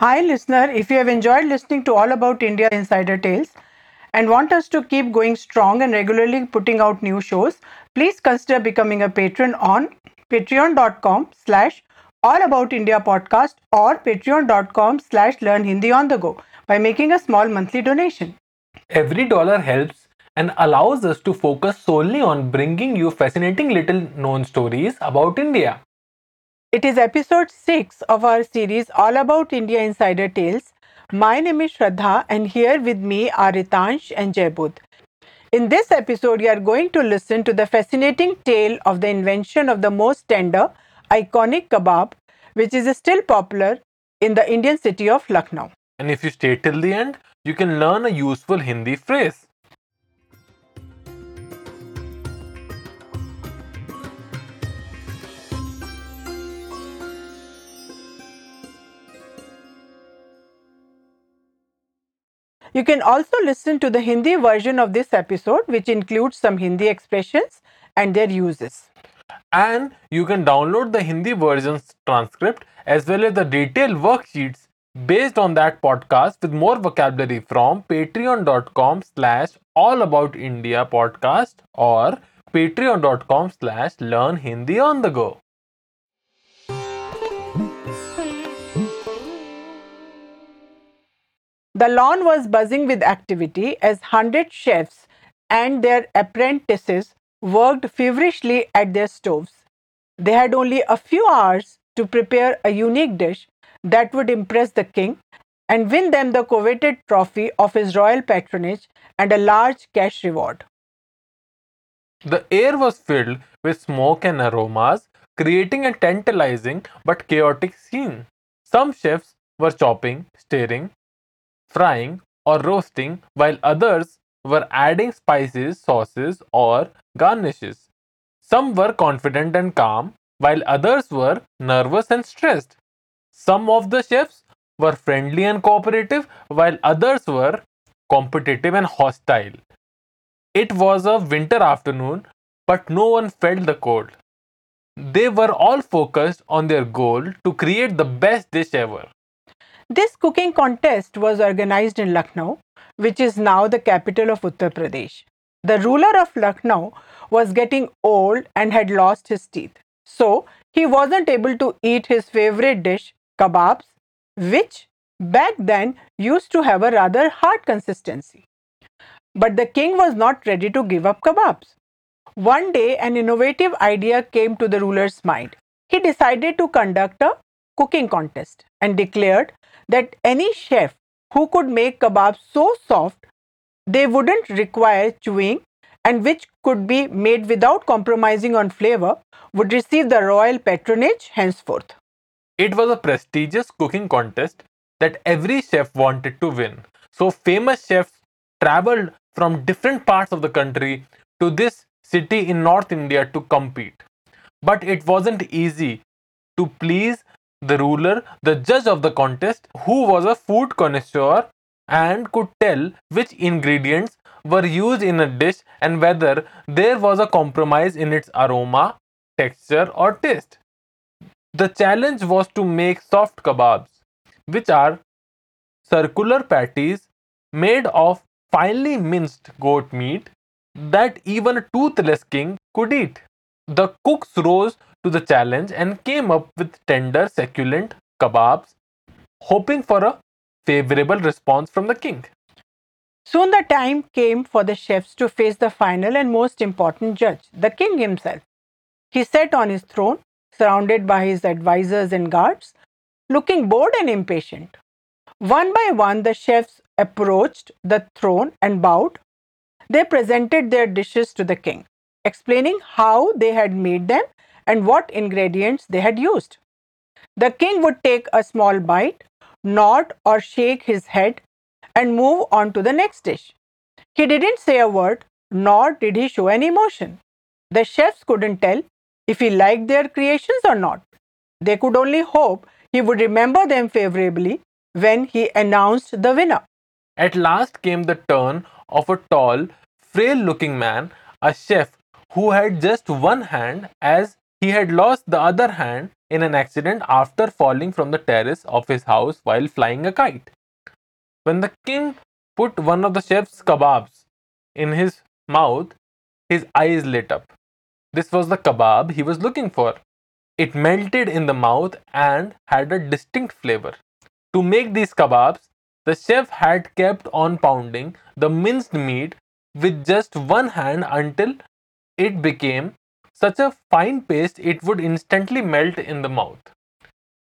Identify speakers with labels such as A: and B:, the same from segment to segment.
A: Hi, listener. If you have enjoyed listening to All About India Insider Tales and want us to keep going strong and regularly putting out new shows, please consider becoming a patron on patreon.com slash all about India podcast or patreon.com slash learn Hindi on the go by making a small monthly donation.
B: Every dollar helps and allows us to focus solely on bringing you fascinating little known stories about India.
A: It is episode 6 of our series All About India Insider Tales. My name is Shraddha and here with me are Ritansh and Jaibodh. In this episode, you are going to listen to the fascinating tale of the invention of the most tender, iconic kebab, which is still popular in the Indian city of Lucknow.
B: And if you stay till the end, you can learn a useful Hindi phrase.
A: You can also listen to the Hindi version of this episode, which includes some Hindi expressions and their uses.
B: And you can download the Hindi version's transcript as well as the detailed worksheets based on that podcast with more vocabulary from patreon.com slash all about India podcast or patreon.com slash learn Hindi on the go.
A: The lawn was buzzing with activity as hundred chefs and their apprentices worked feverishly at their stoves. They had only a few hours to prepare a unique dish that would impress the king and win them the coveted trophy of his royal patronage and a large cash reward.
B: The air was filled with smoke and aromas, creating a tantalizing but chaotic scene. Some chefs were chopping, stirring, frying, or roasting, while others were adding spices, sauces, or garnishes. Some were confident and calm, while others were nervous and stressed. Some of the chefs were friendly and cooperative, while others were competitive and hostile. It was a winter afternoon, but no one felt the cold. They were all focused on their goal to create the best dish ever.
A: This cooking contest was organized in Lucknow, which is now the capital of Uttar Pradesh. The ruler of Lucknow was getting old and had lost his teeth. So he wasn't able to eat his favorite dish, kebabs, which back then used to have a rather hard consistency. But the king was not ready to give up kebabs. One day, an innovative idea came to the ruler's mind. He decided to conduct a cooking contest and declared that any chef who could make kebabs so soft they wouldn't require chewing and which could be made without compromising on flavor would receive the royal patronage henceforth.
B: It was a prestigious cooking contest that every chef wanted to win. So famous chefs traveled from different parts of the country to this city in North India to compete. But it wasn't easy to please the ruler, the judge of the contest, who was a food connoisseur and could tell which ingredients were used in a dish and whether there was a compromise in its aroma, texture, or taste. The challenge was to make soft kebabs, which are circular patties made of finely minced goat meat that even a toothless king could eat. The cooks rose to the challenge and came up with tender, succulent kebabs, hoping for a favorable response from the king.
A: Soon the time came for the chefs to face the final and most important judge, the king himself. He sat on his throne, surrounded by his advisers and guards, looking bored and impatient. One by one, the chefs approached the throne and bowed. They presented their dishes to the king, explaining how they had made them and what ingredients they had used. The king would take a small bite, nod or shake his head, and move on to the next dish. He didn't say a word, nor did he show any emotion. The chefs couldn't tell if he liked their creations or not. They could only hope he would remember them favorably when he announced the winner.
B: At last came the turn of a tall, frail looking man, a chef who had just one hand as he had lost the other hand in an accident after falling from the terrace of his house while flying a kite. When the king put one of the chef's kebabs in his mouth, his eyes lit up. This was the kebab he was looking for. It melted in the mouth and had a distinct flavor. To make these kebabs, the chef had kept on pounding the minced meat with just one hand until it became such a fine paste it would instantly melt in the mouth.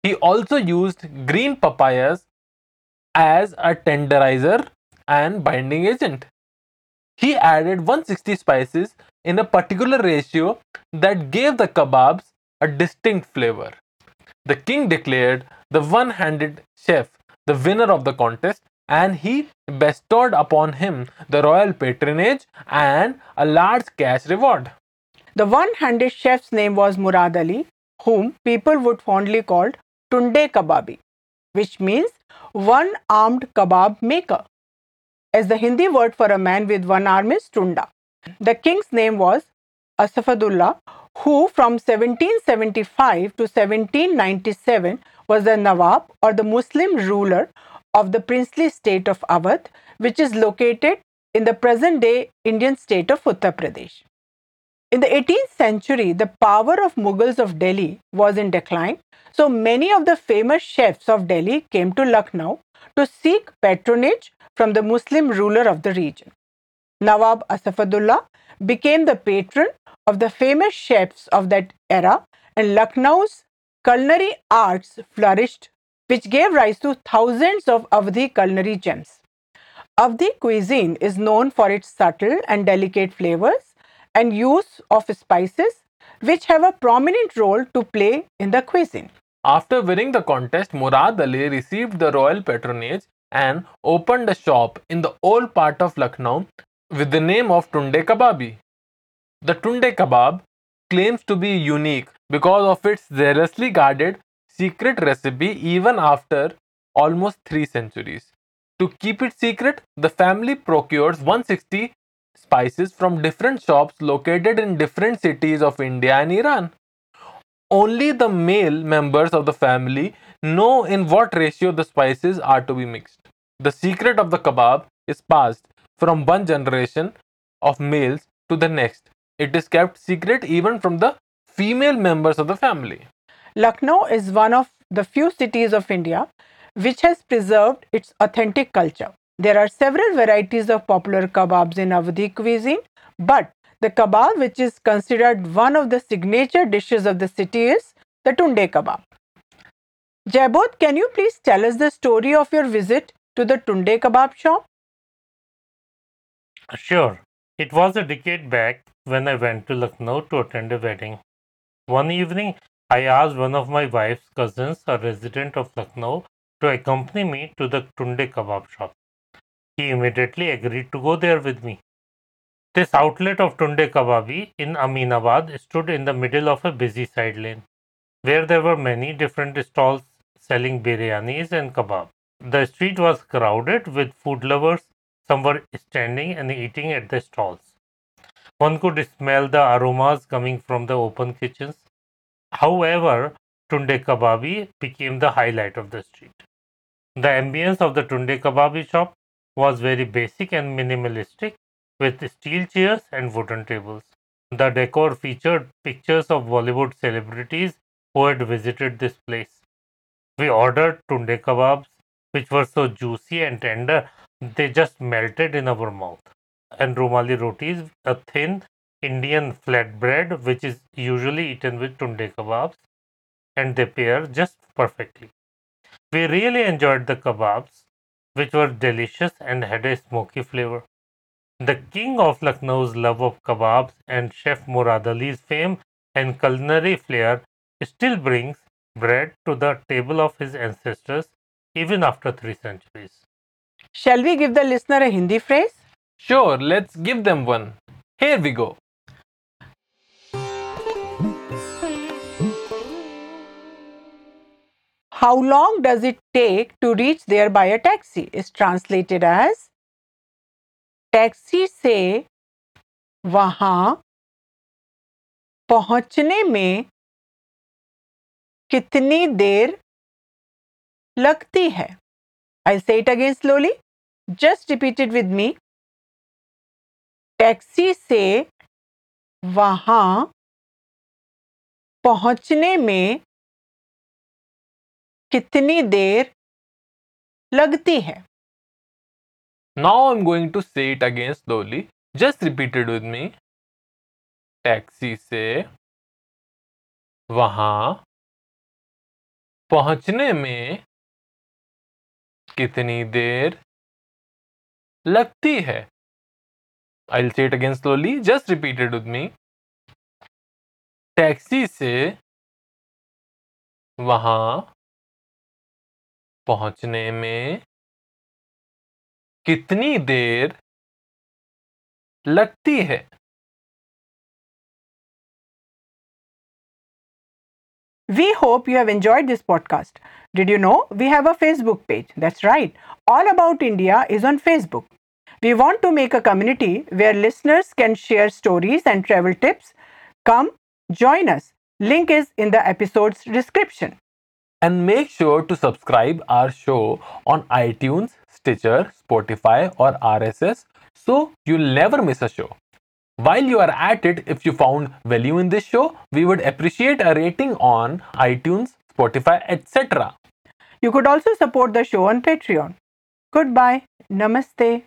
B: He also used green papayas as a tenderizer and binding agent. He added 160 spices in a particular ratio that gave the kebabs a distinct flavor. The king declared the one handed chef the winner of the contest and he bestowed upon him the royal patronage and a large cash reward.
A: The one handed chef's name was Murad Ali, whom people would fondly call Tunde Kababi, which means one armed kebab maker, as the Hindi word for a man with one arm is Tunda. The king's name was Asaf-ud-Daula, who from 1775 to 1797 was the Nawab or the Muslim ruler of the princely state of Awadh, which is located in the present day Indian state of Uttar Pradesh. In the 18th century, the power of Mughals of Delhi was in decline, so many of the famous chefs of Delhi came to Lucknow to seek patronage from the Muslim ruler of the region. Nawab Asaf-ud-Daula became the patron of the famous chefs of that era, and Lucknow's culinary arts flourished, which gave rise to thousands of Awadhi culinary gems. Awadhi cuisine is known for its subtle and delicate flavors and use of spices, which have a prominent role to play in the cuisine.
B: After winning the contest, Murad Ali received the royal patronage and opened a shop in the old part of Lucknow with the name of Tunde Kababi. The Tunde Kebab claims to be unique because of its zealously guarded secret recipe even after almost three centuries. To keep it secret, the family procures 160 spices from different shops located in different cities of India and Iran. Only the male members of the family know in what ratio the spices are to be mixed. The secret of the kebab is passed from one generation of males to the next. It is kept secret even from the female members of the family.
A: Lucknow is one of the few cities of India which has preserved its authentic culture. There are several varieties of popular kebabs in Awadhi cuisine, but the kebab which is considered one of the signature dishes of the city is the Tunde kebab. Jaibodh, can you please tell us the story of your visit to the Tunde kebab shop?
C: Sure. It was a decade back when I went to Lucknow to attend a wedding. One evening, I asked one of my wife's cousins, a resident of Lucknow, to accompany me to the Tunde kebab shop. He immediately agreed to go there with me. This outlet of Tunde Kababi in Aminabad stood in the middle of a busy side lane, where there were many different stalls selling biryanis and kebab. The street was crowded with food lovers. Some were standing and eating at the stalls. One could smell the aromas coming from the open kitchens. However, Tunde Kababi became the highlight of the street. The ambience of the Tunde Kababi shop was very basic and minimalistic with steel chairs and wooden tables. The decor featured pictures of Bollywood celebrities who had visited this place. We ordered tunde kebabs, which were so juicy and tender, they just melted in our mouth. And rumali rotis, a thin Indian flatbread, which is usually eaten with tunde kebabs, and they pair just perfectly. We really enjoyed the kebabs which were delicious and had a smoky flavor. The king of Lucknow's love of kebabs and Chef Murad Ali's fame and culinary flair still brings bread to the table of his ancestors even after three centuries.
A: Shall we give the listener a Hindi phrase?
B: Sure, let's give them one. Here we go.
A: How long does it take to reach there by a taxi? is translated as taxi से वहाँ पहुँचने में कितनी देर लगती है? I say it again slowly just repeat it with me taxi से वहाँ पहुँचने में कितनी देर लगती है?
B: Now I am going to say it again slowly just repeated with me taxi से वहाँ पहुँचने में कितनी देर लगती है? I say it again slowly just repeated with me taxi से वहाँ पहुँचने में कितनी देर लगती है
A: We hope you have enjoyed this podcast. Did you know we have a Facebook page? That's right. All About India is on Facebook. We want to make a community where listeners can share stories and travel tips. Come, join us. Link is in the episode's description.
B: And make sure to subscribe our show on iTunes, Stitcher, Spotify or RSS so you'll never miss a show. While you are at it, if you found value in this show, we would appreciate a rating on iTunes, Spotify, etc.
A: You could also support the show on Patreon. Goodbye. Namaste.